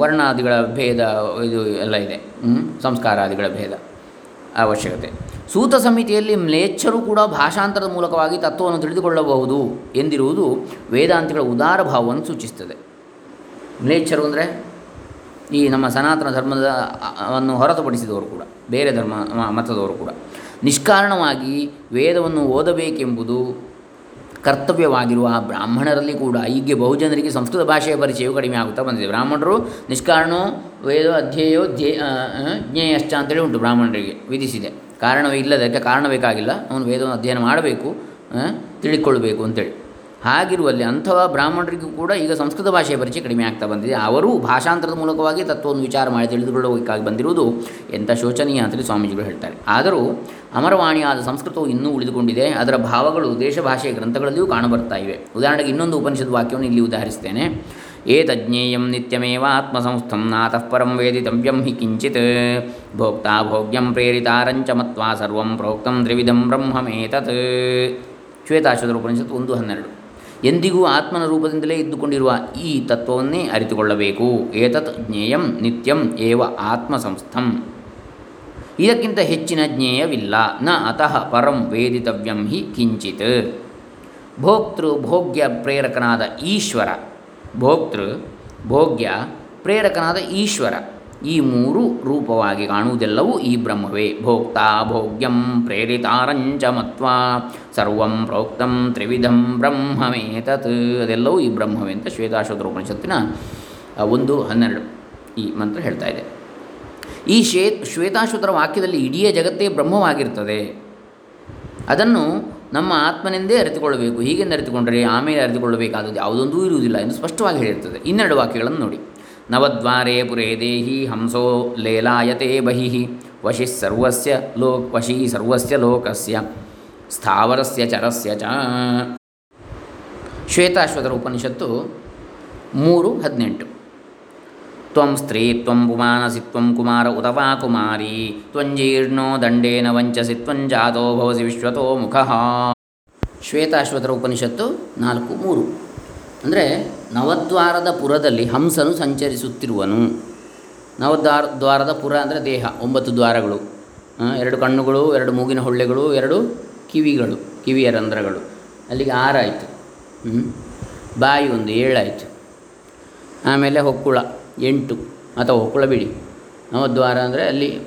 ವರ್ಣಾದಿಗಳ ಭೇದ, ಇದು ಎಲ್ಲ ಇದೆ? ಸಂಸ್ಕಾರಾದಿಗಳ ಭೇದ ಅವಶ್ಯಕತೆ. ಸೂತ ಸಮಿತಿಯಲ್ಲಿ ಮ್ಲೇಚ್ಛರು ಕೂಡ ಭಾಷಾಂತರದ ಮೂಲಕವಾಗಿ ತತ್ವವನ್ನು ತಿಳಿದುಕೊಳ್ಳಬಹುದು ಎಂದಿರುವುದು ವೇದಾಂತಿಗಳ ಉದಾರ ಭಾವವನ್ನು ಸೂಚಿಸುತ್ತದೆ. ಮ್ಲೇಚ್ಛರು ಅಂದರೆ ಈ ನಮ್ಮ ಸನಾತನ ಧರ್ಮದ ಅನ್ನು ಹೊರತುಪಡಿಸಿದವರು ಕೂಡ, ಬೇರೆ ಧರ್ಮ ಮತದವರು ಕೂಡ. ನಿಷ್ಕಾರಣವಾಗಿ ವೇದವನ್ನು ಓದಬೇಕೆಂಬುದು ಕರ್ತವ್ಯವಾಗಿರುವ ಆ ಬ್ರಾಹ್ಮಣರಲ್ಲಿ ಕೂಡ ಈಗ ಬಹುಜನರಿಗೆ ಸಂಸ್ಕೃತ ಭಾಷೆಯ ಪರಿಚಯವು ಕಡಿಮೆ ಆಗುತ್ತಾ ಬಂದಿದೆ. ಬ್ರಾಹ್ಮಣರು ನಿಷ್ಕಾರಣೋ, ವೇದ, ಅಧ್ಯೇಯೋ, ಧ್ಯೇ ಜ್ಞೇಯಶ್ಚ ಅಂತೇಳಿ ಉಂಟು ಬ್ರಾಹ್ಮಣರಿಗೆ ವಿಧಿಸಿದೆ. ಕಾರಣವೇ ಇಲ್ಲದಕ್ಕೆ ಕಾರಣ ಬೇಕಾಗಿಲ್ಲ ಅವನು ವೇದವನ್ನು ಅಧ್ಯಯನ ಮಾಡಬೇಕು ತಿಳಿದುಕೊಳ್ಳಬೇಕು ಅಂತೇಳಿ. ಹಾಗಿರುವಲ್ಲಿ ಅಂಥವ ಬ್ರಾಹ್ಮಣರಿಗೂ ಕೂಡ ಈಗ ಸಂಸ್ಕೃತ ಭಾಷೆಯ ಪರಿಚಯ ಕಡಿಮೆ ಆಗ್ತಾ ಬಂದಿದೆ. ಅವರು ಭಾಷಾಂತರದ ಮೂಲಕವಾಗಿ ತತ್ವವನ್ನು ವಿಚಾರ ಮಾಡಿ ತಿಳಿದುಕೊಳ್ಳಬೇಕಾಗಿ ಬಂದಿರುವುದು ಎಂಥ ಶೋಚನೀಯ ಅಂತೇಳಿ ಸ್ವಾಮೀಜಿಗಳು ಹೇಳ್ತಾರೆ. ಆದರೂ ಅಮರವಾಣಿಯಾದ ಸಂಸ್ಕೃತವು ಇನ್ನೂ ಉಳಿದುಕೊಂಡಿದೆ. ಅದರ ಭಾವಗಳು ದೇಶ ಭಾಷೆಯ ಗ್ರಂಥಗಳಲ್ಲಿಯೂ ಕಾಣಬರ್ತಾ ಇವೆ. ಉದಾಹರಣೆಗೆ ಇನ್ನೊಂದು ಉಪನಿಷತ್ ವಾಕ್ಯವನ್ನು ಇಲ್ಲಿ ಉದಾಹರಿಸ್ತೇನೆ. ಏತಜ್ಞೇಯಂ ನಿತ್ಯಮೇವ ಆತ್ಮಸಂಸ್ಥಂ ನಾತಃ ಪರಂ ವೇದಿತವ್ಯಂ ಹಿ ಕಿಂಚಿತ್ ಭೋಕ್ತಾ ಭೋಗ್ಯಂ ಪ್ರೇರಿತಾರಂಚ ಮತ್ವಾ ಸರ್ವಂ ಪ್ರೋಕ್ತಂ ತ್ರಿವಿಧಂ ಬ್ರಹ್ಮಮೇತತ್ ಶ್ವೇತಾಶ್ವತರ ಉಪನಿಷತ್ತು ಒಂದು ಹನ್ನೆರಡು। ಎಂದಿಗೂ ಆತ್ಮನ ರೂಪದಿಂದಲೇ ಇದ್ದುಕೊಂಡಿರುವ ಈ ತತ್ವವನ್ನೇ ಅರಿತುಕೊಳ್ಳಬೇಕು. ಏತತ್ ಜ್ಞೇಯಂ ನಿತ್ಯಂ ಏವ ಆತ್ಮಸಂಸ್ಥಂ. ಇದಕ್ಕಿಂತ ಹೆಚ್ಚಿನ ಜ್ಞೇಯವಿಲ್ಲ. ನ ಅತಃ ಪರಂ ವೇದಿತವ್ಯಂ ಹಿ ಕಿಂಚಿತ್. ಭೋಕ್ತೃ ಭೋಗ್ಯ ಪ್ರೇರಕನಾದ ಈಶ್ವರ ಭೋಕ್ತೃ ಭೋಗ್ಯ ಪ್ರೇರಕನಾದ ಈಶ್ವರ. ಈ ಮೂರು ರೂಪವಾಗಿ ಕಾಣುವುದೆಲ್ಲವೂ ಈ ಬ್ರಹ್ಮವೇ. ಭೋಕ್ತ ಭೋಗ್ಯಂ ಪ್ರೇರಿತಾರಂಚ ಮತ್ವಾ ಸರ್ವಂ ಪ್ರೋಕ್ತಂ ತ್ರಿವಿಧಂ ಬ್ರಹ್ಮಮೇತತ್. ಅದೆಲ್ಲವೂ ಈ ಬ್ರಹ್ಮವೇ ಅಂತ ಆ, ಒಂದು ಹನ್ನೆರಡು ಈ ಮಂತ್ರ ಹೇಳ್ತಾ ಇದೆ. ಈ ಶ್ವೇ ಶ್ವೇತಾಶ್ವತರ ವಾಕ್ಯದಲ್ಲಿ ಇಡೀ ಜಗತ್ತೇ ಬ್ರಹ್ಮವಾಗಿರ್ತದೆ. ಅದನ್ನು ನಮ್ಮ ಆತ್ಮನೆಂದೇ ಅರಿತುಕೊಳ್ಳಬೇಕು. ಹೀಗೆಂದು ಅರಿತುಕೊಂಡರೆ ಆಮೇಲೆ ಅರಿತುಕೊಳ್ಳಬೇಕಾದದ್ದು ಯಾವುದೊಂದೂ ಇರುವುದಿಲ್ಲ ಎಂದು ಸ್ಪಷ್ಟವಾಗಿ ಹೇಳಿರ್ತದೆ. ಇನ್ನೆರಡು ವಾಕ್ಯಗಳನ್ನು ನೋಡಿ. ನವದ್ವಾರೇ ಪುರೇ ದೇಹಿ ಹಂಸೋ ಲೇಲಾಯತೆ ಬಹಿ ವಶಿ ಸರ್ವಸ್ಯ ಲೋ ವಶಿ ಸರ್ವಸ್ಯ ಲೋಕಸ್ಯ ಸ್ಥಾವರಸ್ಯ ಚರಸ್ಯ ಚ. ಶ್ವೇತಾಶ್ವತರ ಉಪನಿಷತ್ತು ಮೂರು ಹದಿನೆಂಟು. ತ್ವಂ ಸ್ತ್ರೀ ತ್ವಂ ಪುಮಾನಸಿ ತ್ವಂ ಕುಮಾರ ಉತ ವಾ ಕುಮಾರಿ ತ್ವಂಜೀರ್ಣೋ ದಂಡೇನ ವಂಚಸಿ ತ್ವಂಜಾತೋ ಭವಸಿ ವಿಶ್ವತೋ ಮುಖಃ ಶ್ವೇತಾಶ್ವತರ ಉಪನಿಷತ್ತು ನಾಲ್ಕು ಮೂರು. ಅಂದರೆ ನವದ್ವಾರದ ಪುರದಲ್ಲಿ ಹಂಸನು ಸಂಚರಿಸುತ್ತಿರುವನು. ನವದ್ವಾರ ದ್ವಾರದ ಪುರ ಅಂದರೆ ದೇಹ, ಒಂಬತ್ತು ದ್ವಾರಗಳು. ಎರಡು ಕಣ್ಣುಗಳು, ಎರಡು ಮೂಗಿನ ಹೊಳ್ಳೆಗಳು, ಎರಡು ಕಿವಿಗಳು, ಕಿವಿಯ ರಂಧ್ರಗಳು. ಅಲ್ಲಿಗೆ ಆರಾಯಿತು? ಬಾಯಿ ಒಂದು ಏಳಾಯಿತು ಆಮೇಲೆ ಹೊಕ್ಕುಳ. ಎಂಟು ಅಥವಾ ಹೊಕ್ಕುಳಬಿಡಿ ನವದ್ವಾರ ಅಂದರೆ ಅಲ್ಲಿ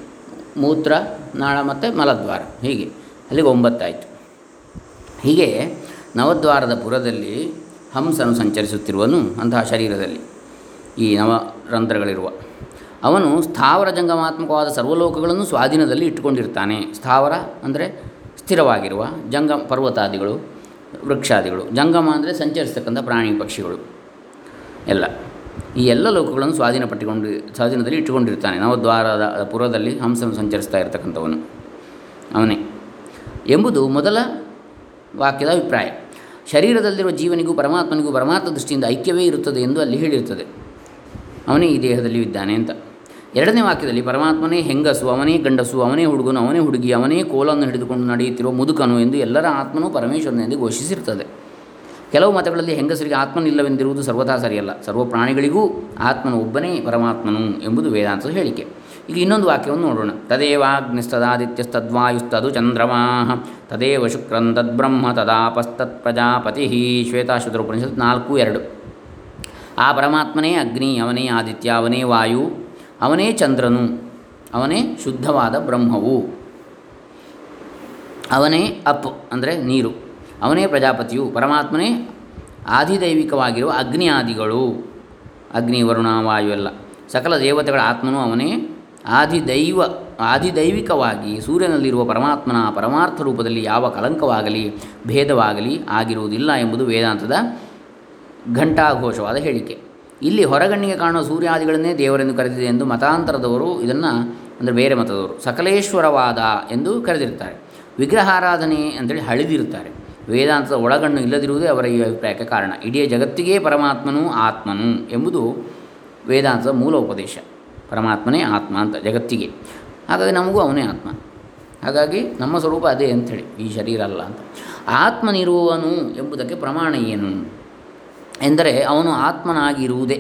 ಮೂತ್ರ, ನಾಳ ಮತ್ತು ಮಲದ್ವಾರ. ಹೀಗೆ. ಅಲ್ಲಿಗೆ ಒಂಬತ್ತಾಯಿತು ಹೀಗೆ ನವದ್ವಾರದ ಪುರದಲ್ಲಿ ಹಂಸನು ಸಂಚರಿಸುತ್ತಿರುವನು ಅಂತಹ ಶರೀರದಲ್ಲಿ ಈ ನವ ರಂಧ್ರಗಳಿರುವ ಅವನು ಸ್ಥಾವರ ಜಂಗಮಾತ್ಮಕವಾದ ಸರ್ವಲೋಕಗಳನ್ನು ಸ್ವಾಧೀನದಲ್ಲಿ ಇಟ್ಟುಕೊಂಡಿರ್ತಾನೆ. ಸ್ಥಾವರ ಅಂದರೆ ಸ್ಥಿರವಾಗಿರುವ ಜಂಗಮ ಪರ್ವತಾದಿಗಳು, ವೃಕ್ಷಾದಿಗಳು. ಜಂಗಮ ಅಂದರೆ ಸಂಚರಿಸತಕ್ಕಂಥ ಪ್ರಾಣಿ ಪಕ್ಷಿಗಳು. ಎಲ್ಲ. ಈ ಎಲ್ಲ ಲೋಕಗಳನ್ನು ಸ್ವಾಧೀನ ಪಟ್ಟಿಕೊಂಡು, ಸ್ವಾಧೀನದಲ್ಲಿ ಇಟ್ಟುಕೊಂಡಿರ್ತಾನೆ. ನವದ್ವಾರದ ಪುರದಲ್ಲಿ ಹಂಸನು ಸಂಚರಿಸ್ತಾ ಇರತಕ್ಕಂಥವನು. ಅವನೇ. ಎಂಬುದು ಮೊದಲ ವಾಕ್ಯದ ಅಭಿಪ್ರಾಯ. ಶರೀರದಲ್ಲಿರುವ ಜೀವನಿಗೂ ಪರಮಾತ್ಮನಿಗೂ ಪರಮಾತ್ಮ ದೃಷ್ಟಿಯಿಂದ ಐಕ್ಯವೇ ಇರುತ್ತದೆ ಎಂದು ಅಲ್ಲಿ ಹೇಳಿರುತ್ತದೆ ಅವನೇ ಈ ದೇಹದಲ್ಲಿ ಇದ್ದಾನೆ ಅಂತ. ಎರಡನೇ ವಾಕ್ಯದಲ್ಲಿ ಪರಮಾತ್ಮನೇ ಹೆಂಗಸು, ಅವನೇ ಗಂಡಸು, ಅವನೇ ಹುಡುಗನು, ಅವನೇ ಹುಡುಗಿ, ಅವನೇ ಕೋಲನ್ನು ಹಿಡಿದುಕೊಂಡು ನಡೆಯುತ್ತಿರುವ ಮುದುಕನು ಎಂದು ಎಲ್ಲರ ಆತ್ಮನು ಪರಮೇಶ್ವರನೆಂದು ಘೋಷಿಸಿರುತ್ತದೆ ಕೆಲವು ಮತಗಳಲ್ಲಿ ಹೆಂಗಸರಿಗೆ ಆತ್ಮನಿಲ್ಲವೆಂದಿರುವುದು ಸರ್ವಥಾ ಸರಿಯಲ್ಲ. ಸರ್ವ ಪ್ರಾಣಿಗಳಿಗೂ ಆತ್ಮನು ಒಬ್ಬನೇ ಪರಮಾತ್ಮನು ಎಂಬುದು ವೇದಾಂತದ ಹೇಳಿಕೆ. ಈಗ ಇನ್ನೊಂದು ವಾಕ್ಯವನ್ನು ನೋಡೋಣ. ತದೇವಾಗ್ನಿಸ್ತದಾದಿತ್ಯಸ್ತದ್ವಾಯುಸ್ತದು ಚಂದ್ರಮಾ ತದೇವ ಶುಕ್ರಂ ತದ್ಬ್ರಹ್ಮ ತದಾಪಸ್ತತ್ ಪ್ರಜಾಪತಿ. ಶ್ವೇತಾಶ್ವತರು ಉಪನಿಷತ್ ನಾಲ್ಕು ಎರಡು. ಆ ಪರಮಾತ್ಮನೇ ಅಗ್ನಿ, ಅವನೇ ಆದಿತ್ಯ, ಅವನೇ ವಾಯು, ಅವನೇ ಚಂದ್ರನು, ಅವನೇ ಶುದ್ಧವಾದ ಬ್ರಹ್ಮವು, ಅವನೇ ಅಪ್, ಅಂದರೆ ನೀರು. ಅವನೇ ಪ್ರಜಾಪತಿಯು ಪರಮಾತ್ಮನೇ ಆದಿದೈವಿಕವಾಗಿರುವ ಅಗ್ನಿ ಆದಿಗಳು ಅಗ್ನಿ, ವರುಣ, ವಾಯು ಎಲ್ಲ. ಸಕಲ ದೇವತೆಗಳ ಆತ್ಮನು ಅವನೇ ಆದಿದೈವ, ಆದಿದೈವಿಕವಾಗಿ ಸೂರ್ಯನಲ್ಲಿರುವ ಪರಮಾತ್ಮನ ಪರಮಾರ್ಥ ರೂಪದಲ್ಲಿ ಯಾವ ಕಲಂಕವಾಗಲಿ, ಭೇದವಾಗಲಿ ಆಗಿರುವುದಿಲ್ಲ ಎಂಬುದು ವೇದಾಂತದ ಘಂಟಾಘೋಷವಾದ ಹೇಳಿಕೆ. ಇಲ್ಲಿ ಹೊರಗಣ್ಣಿಗೆ ಕಾಣುವ ಸೂರ್ಯಾದಿಗಳನ್ನೇ ದೇವರೆಂದು ಕರೆದಿದೆ ಎಂದು ಮತಾಂತರದವರು ಇದನ್ನು ಅಂದರೆ ಬೇರೆ ಮತದವರು ಸಕಲೇಶ್ವರವಾದ ಎಂದು ಕರೆದಿರ್ತಾರೆ ವಿಗ್ರಹಾರಾಧನೆ ಅಂತೇಳಿ ಹಳಿದಿರುತ್ತಾರೆ. ವೇದಾಂತದ ಒಳಗಣ್ಣು ಇಲ್ಲದಿರುವುದೇ ಅವರ ಈ ಅಭಿಪ್ರಾಯಕ್ಕೆ ಕಾರಣ. ಇಡೀ ಜಗತ್ತಿಗೇ ಪರಮಾತ್ಮನು ಆತ್ಮನು ಎಂಬುದು ವೇದಾಂತದ ಮೂಲ ಉಪದೇಶ. ಪರಮಾತ್ಮನೇ ಆತ್ಮ ಅಂತ ಜಗತ್ತಿಗೆ. ಹಾಗಾಗಿ ನಮಗೂ ಅವನೇ ಆತ್ಮ. ಹಾಗಾಗಿ ನಮ್ಮ ಸ್ವರೂಪ ಅದೇ ಅಂಥೇಳಿ, ಈ ಶರೀರ ಅಲ್ಲ ಅಂತ. ಆತ್ಮನಿರುವವನು ಎಂಬುದಕ್ಕೆ ಪ್ರಮಾಣ ಏನು? ಎಂದರೆ ಅವನು ಆತ್ಮನಾಗಿರುವುದೇ.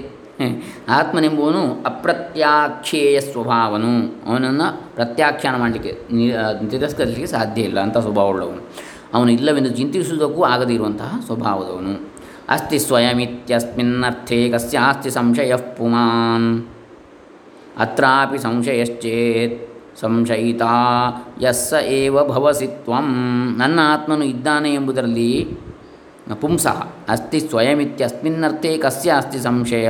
ಆತ್ಮನೆಂಬುವನು ಅಪ್ರತ್ಯಾಖ್ಯೇಯ ಸ್ವಭಾವನು. ಅವನನ್ನು ಪ್ರತ್ಯಾಖ್ಯಾನ ಮಾಡಲಿಕ್ಕೆ ತಿರಸ್ಕರಿಸಲಿಕ್ಕೆ ಸಾಧ್ಯ ಇಲ್ಲ ಸ್ವಭಾವ ಸ್ವಭಾವವುಳ್ಳವನು ಅವನು ಇಲ್ಲವೆಂದು ಚಿಂತಿಸುವುದಕ್ಕೂ ಆಗದೇ ಇರುವಂತಹ ಸ್ವಭಾವದವನು. ಅಸ್ತಿ ಸ್ವಯಮಿತ್ಯಸ್ಮಿನ್ನರ್ಥೇ ಕಸ್ಯಾಸ್ತಿ ಸಂಶಯ ಪುಮಾನ್. ಅತ್ರಾಪಿ ಸಂಶಯಶ್ಚೇತ್ ಸಂಶಯಿತಾ ಯಸ್ಸ ಏವ ಭವಸಿ ತ್ವಂ. ನನ್ನ ಆತ್ಮನು ಇದ್ದಾನೆ ಎಂಬುದರಲ್ಲಿ ಪುಂಸಃ. ಅಸ್ತಿ ಸ್ವಯಮಿತ್ಯಸ್ಮಿನ್ನರ್ಥೇ ಕಸ್ಯ ಅಸ್ತಿ ಸಂಶಯ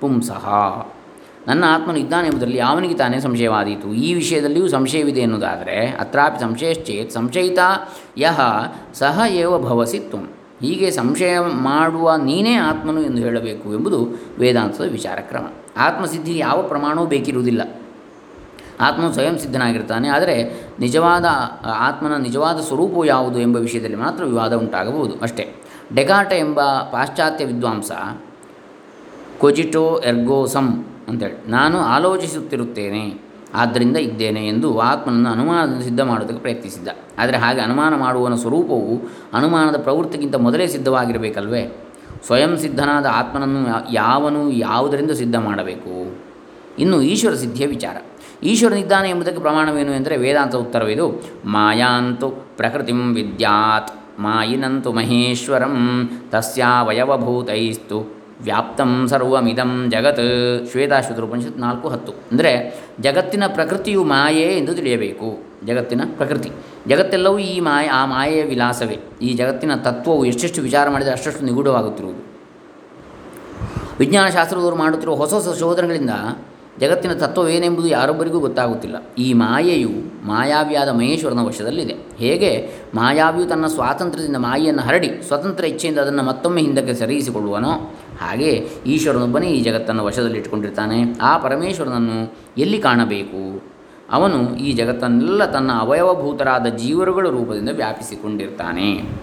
ಪುಂಸಃ. ನನ್ನ ಆತ್ಮನು ಇದ್ದಾನೆ ಎಂಬುದರಲ್ಲಿ ಯಾವನಿಗೆ ತಾನೇ ಸಂಶಯವಾದೀತು? ಈ ವಿಷಯದಲ್ಲಿಯೂ ಸಂಶಯವಿದೆ ಎನ್ನುವುದಾದರೆ ಅತ್ರಾಪಿ ಸಂಶಯಶ್ಚೇತ್ ಸಂಶಯಿತ ಯಹ ಸಹ ಏವ ಭವಸಿತ್ತು ಹೀಗೆ ಸಂಶಯ ಮಾಡುವ ನೀನೇ ಆತ್ಮನು ಎಂದು ಹೇಳಬೇಕು ಎಂಬುದು ವೇದಾಂತದ ವಿಚಾರ ಕ್ರಮ ಆತ್ಮಸಿದ್ಧಿಗೆ ಯಾವ ಪ್ರಮಾಣವೂ ಬೇಕಿರುವುದಿಲ್ಲ. ಆತ್ಮನು ಸ್ವಯಂ ಸಿದ್ಧನಾಗಿರ್ತಾನೆ, ಆದರೆ ನಿಜವಾದ ಆತ್ಮನ ನಿಜವಾದ ಸ್ವರೂಪವು ಯಾವುದು ಎಂಬ ವಿಷಯದಲ್ಲಿ ಮಾತ್ರ ವಿವಾದ ಉಂಟಾಗಬಹುದು ಅಷ್ಟೇ. ಡೆಕಾಟ ಎಂಬ ಪಾಶ್ಚಾತ್ಯ ವಿದ್ವಾಂಸ, ಕೊಜಿಟೋ ಎರ್ಗೋಸಮ್ ಅಂತೇಳಿ ನಾನು ಆಲೋಚಿಸುತ್ತಿರುತ್ತೇನೆ, ಆದ್ದರಿಂದ ಇದ್ದೇನೆ ಎಂದು ಆತ್ಮನನ್ನು ಅನುಮಾನದಿಂದ ಸಿದ್ಧ ಮಾಡೋದಕ್ಕೆ ಪ್ರಯತ್ನಿಸಿದ್ದ. ಆದರೆ ಹಾಗೆ ಅನುಮಾನ ಮಾಡುವನ ಸ್ವರೂಪವು ಅನುಮಾನದ ಪ್ರವೃತ್ತಿಗಿಂತ ಮೊದಲೇ ಸಿದ್ಧವಾಗಿರಬೇಕಲ್ವೇ? ಸ್ವಯಂ ಸಿದ್ಧನಾದ ಆತ್ಮನನ್ನು ಯಾವನು ಯಾವುದರಿಂದ ಸಿದ್ಧ ಮಾಡಬೇಕು ಇನ್ನು ಈಶ್ವರ ಸಿದ್ಧಿಯ ವಿಚಾರ. ಈಶ್ವರನಿದ್ದಾನೆ ಎಂಬುದಕ್ಕೆ ಪ್ರಮಾಣವೇನು ಎಂದರೆ ವೇದಾಂತ ಉತ್ತರವಿದು, ಮಾಯಾಂತು ಪ್ರಕೃತಿಂ ವಿದ್ಯಾತ್, ಮಾಯಿನಂತು ಮಹೇಶ್ವರಂ ತಸ್ಯಾವಯವಭೂತೈಸ್ತು. ವ್ಯಾಪ್ತಂ ಸರ್ವಮಿದಂ ಜಗತ್. ಶ್ವೇತಾಶ್ವತರು ಉಪನಿಷತ್ ನಾಲ್ಕು ಹತ್ತು. ಅಂದರೆ ಜಗತ್ತಿನ ಪ್ರಕೃತಿಯು ಮಾಯೆ ಎಂದು ತಿಳಿಯಬೇಕು. ಜಗತ್ತಿನ ಪ್ರಕೃತಿ. ಜಗತ್ತೆಲ್ಲವೂ ಈ ಮಾಯ, ಆ ಮಾಯೆಯ ವಿಲಾಸವೇ. ಈ ಜಗತ್ತಿನ ತತ್ವವು ಎಷ್ಟೆಷ್ಟು ವಿಚಾರ ಮಾಡಿದರೆ ಅಷ್ಟಷ್ಟು ನಿಗೂಢವಾಗುತ್ತಿರುವುದು. ವಿಜ್ಞಾನಶಾಸ್ತ್ರದವರು ಮಾಡುತ್ತಿರುವ ಹೊಸ ಹೊಸ ಶೋಧನೆಗಳಿಂದ ಜಗತ್ತಿನ ತತ್ವವೇನೆಂಬುದು ಯಾರೊಬ್ಬರಿಗೂ ಗೊತ್ತಾಗುತ್ತಿಲ್ಲ. ಈ ಮಾಯೆಯು ಮಾಯಾವಿಯಾದ ಮಹೇಶ್ವರನ ವಶದಲ್ಲಿದೆ. ಹೇಗೆ? ಮಾಯಾವಿಯು ತನ್ನ ಸ್ವಾತಂತ್ರ್ಯದಿಂದ ಮಾಯೆಯನ್ನು ಹರಡಿ ಸ್ವತಂತ್ರ ಇಚ್ಛೆಯಿಂದ ಅದನ್ನು ಮತ್ತೊಮ್ಮೆ ಹಿಂದಕ್ಕೆ ಸರಿಯಿಸಿಕೊಳ್ಳುವನೋ? ಹಾಗೆ ಈಶ್ವರನೊಬ್ಬನೇ ಈ ಜಗತ್ತನ್ನು ವಶದಲ್ಲಿಟ್ಟುಕೊಂಡಿರ್ತಾನೆ. ಆ ಪರಮೇಶ್ವರನನ್ನು ಎಲ್ಲಿ ಕಾಣಬೇಕು? ಅವನು ಈ ಜಗತ್ತನ್ನೆಲ್ಲ ತನ್ನ ಅವಯವಭೂತರಾದ ಜೀವರುಗಳ ರೂಪದಿಂದ ವ್ಯಾಪಿಸಿಕೊಂಡಿರ್ತಾನೆ.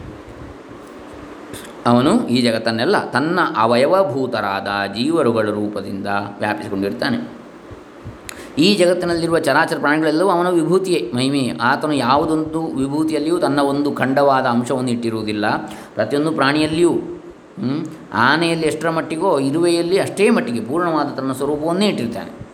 ಅವನು ಈ ಜಗತ್ತನ್ನೆಲ್ಲ ತನ್ನ ಅವಯವಭೂತರಾದ ಜೀವರುಗಳ ರೂಪದಿಂದ ವ್ಯಾಪಿಸಿಕೊಂಡಿರ್ತಾನೆ. ಈ ಜಗತ್ತಿನಲ್ಲಿರುವ ಚರಾಚರ ಪ್ರಾಣಿಗಳೆಲ್ಲವೂ ಅವನ ವಿಭೂತಿಯೇ. ಮಹಿಮೆ. ಆತನು ಯಾವುದೊಂದು ವಿಭೂತಿಯಲ್ಲಿಯೂ ತನ್ನ ಒಂದು ಖಂಡವಾದ ಅಂಶವನ್ನು ಇಟ್ಟಿರುವುದಿಲ್ಲ. ಪ್ರತಿಯೊಂದು ಪ್ರಾಣಿಯಲ್ಲಿಯೂ ಆನೆಯಲ್ಲಿ ಎಷ್ಟರ ಮಟ್ಟಿಗೋ, ಇರುವೆಯಲ್ಲಿ ಅಷ್ಟೇ ಮಟ್ಟಿಗೆ ಪೂರ್ಣವಾದ ತನ್ನ ಸ್ವರೂಪವನ್ನೇ ಇಟ್ಟಿರ್ತಾನೆ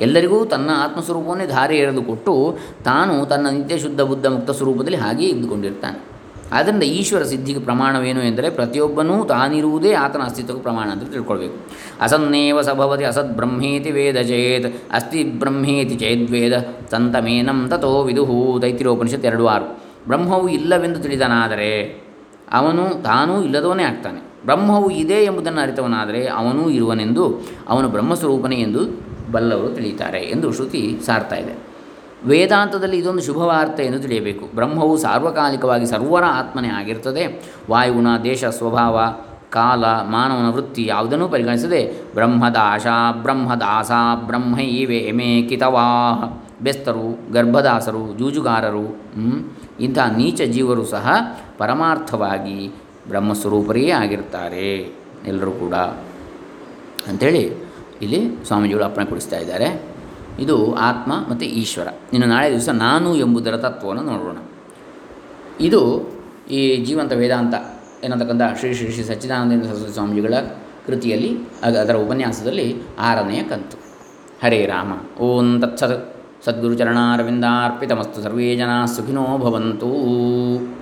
ಎಲ್ಲರಿಗೂ ತನ್ನ ಆತ್ಮಸ್ವರೂಪವನ್ನೇ ಧಾರೆ ಎರೆದುಕೊಟ್ಟು ತಾನು ತನ್ನ ನಿತ್ಯ ಶುದ್ಧ ಬುದ್ಧ ಮುಕ್ತ ಸ್ವರೂಪದಲ್ಲಿ ಹಾಗೆಯೇ ಇದ್ದುಕೊಂಡಿರ್ತಾನೆ. ಆದ್ದರಿಂದ ಈಶ್ವರ ಸಿದ್ಧಿಗೆ ಪ್ರಮಾಣವೇನು ಎಂದರೆ ಪ್ರತಿಯೊಬ್ಬನೂ ತಾನಿರುವುದೇ ಆತನ ಅಸ್ತಿತ್ವಕ್ಕೆ ಪ್ರಮಾಣ ಅಂತ ತಿಳ್ಕೊಳ್ಬೇಕು. ಅಸನ್ನೇವ ಸಭವತಿ ಅಸದ್ ಬ್ರಹ್ಮೇತಿ ವೇದ ಚೇತ್ ಅಸ್ತಿ ಬ್ರಹ್ಮೇತಿ ಚೇದ್ವೇದ ತಂತಮೇನಂ ತಥೋ ವಿದುಹು ದೈತಿರೋಪನಿಷತ್ ಎರಡು ಆರು. ಬ್ರಹ್ಮವು ಇಲ್ಲವೆಂದು ತಿಳಿದನಾದರೆ ಅವನು ತಾನೂ ಇಲ್ಲದವನೇ ಆಗ್ತಾನೆ. ಬ್ರಹ್ಮವು ಇದೆ ಎಂಬುದನ್ನು ಅರಿತವನಾದರೆ ಅವನೂ ಇರುವನೆಂದು, ಅವನು ಬ್ರಹ್ಮಸ್ವರೂಪನೇ ಎಂದು ಬಲ್ಲವರು ತಿಳಿಯುತ್ತಾರೆ ಎಂದು ಶ್ರುತಿ ಸಾರ್ತಾ ಇದೆ. ವೇದಾಂತದಲ್ಲಿ ಇದೊಂದು ಶುಭವಾರ್ತೆ ಎಂದು ತಿಳಿಯಬೇಕು. ಬ್ರಹ್ಮವು ಸಾರ್ವಕಾಲಿಕವಾಗಿ ಸರ್ವರ ಆತ್ಮನೇ ಆಗಿರ್ತದೆ ವಾಯುಗುಣ ದೇಶ, ಸ್ವಭಾವ, ಕಾಲ, ಮಾನವನ ವೃತ್ತಿ ಯಾವುದನ್ನೂ ಪರಿಗಣಿಸದೆ ಬ್ರಹ್ಮದಾಶ ಬ್ರಹ್ಮದಾಸ ಬ್ರಹ್ಮೈವೇ ಎಮೆ ಕಿತವಾಹ ಬೆಸ್ತರು, ಗರ್ಭದಾಸರು, ಜೂಜುಗಾರರು ಇಂಥ ನೀಚ ಜೀವರು ಸಹ ಪರಮಾರ್ಥವಾಗಿ ಬ್ರಹ್ಮಸ್ವರೂಪರೇ ಆಗಿರ್ತಾರೆ ಎಲ್ಲರೂ ಕೂಡ. ಅಂಥೇಳಿ ಇಲ್ಲಿ ಸ್ವಾಮೀಜಿಗಳು ಅಪ್ಪಣೆ ಕೊಡಿಸ್ತಾ ಇದ್ದಾರೆ. ಇದು ಆತ್ಮ ಮತ್ತು ಈಶ್ವರ. ಇನ್ನು ನಾಳೆ ದಿವಸ ನಾನು ಎಂಬುದರ ತತ್ವವನ್ನು ನೋಡೋಣ. ಇದು ಈ ಜೀವಂತ ವೇದಾಂತ ಎನ್ನತಕ್ಕಂಥ ಶ್ರೀ ಶ್ರೀ ಶ್ರೀ ಸಚ್ಚಿದಾನಂದ ಸರಸ್ವತಿ ಸ್ವಾಮೀಜಿಗಳ ಕೃತಿಯಲ್ಲಿ ಅದರ ಉಪನ್ಯಾಸದಲ್ಲಿ ಆರನೆಯ ಕಂತು. ಹರೇ ರಾಮ, ಓಂ ತತ್ಸತ್, ಸದ್ಗುರುಚರಣಾರವಿಂದಾರ್ಪಿತಮಸ್ತು ಸರ್ವೇ ಜನ ಸುಖಿನೋ ಭವಂತು.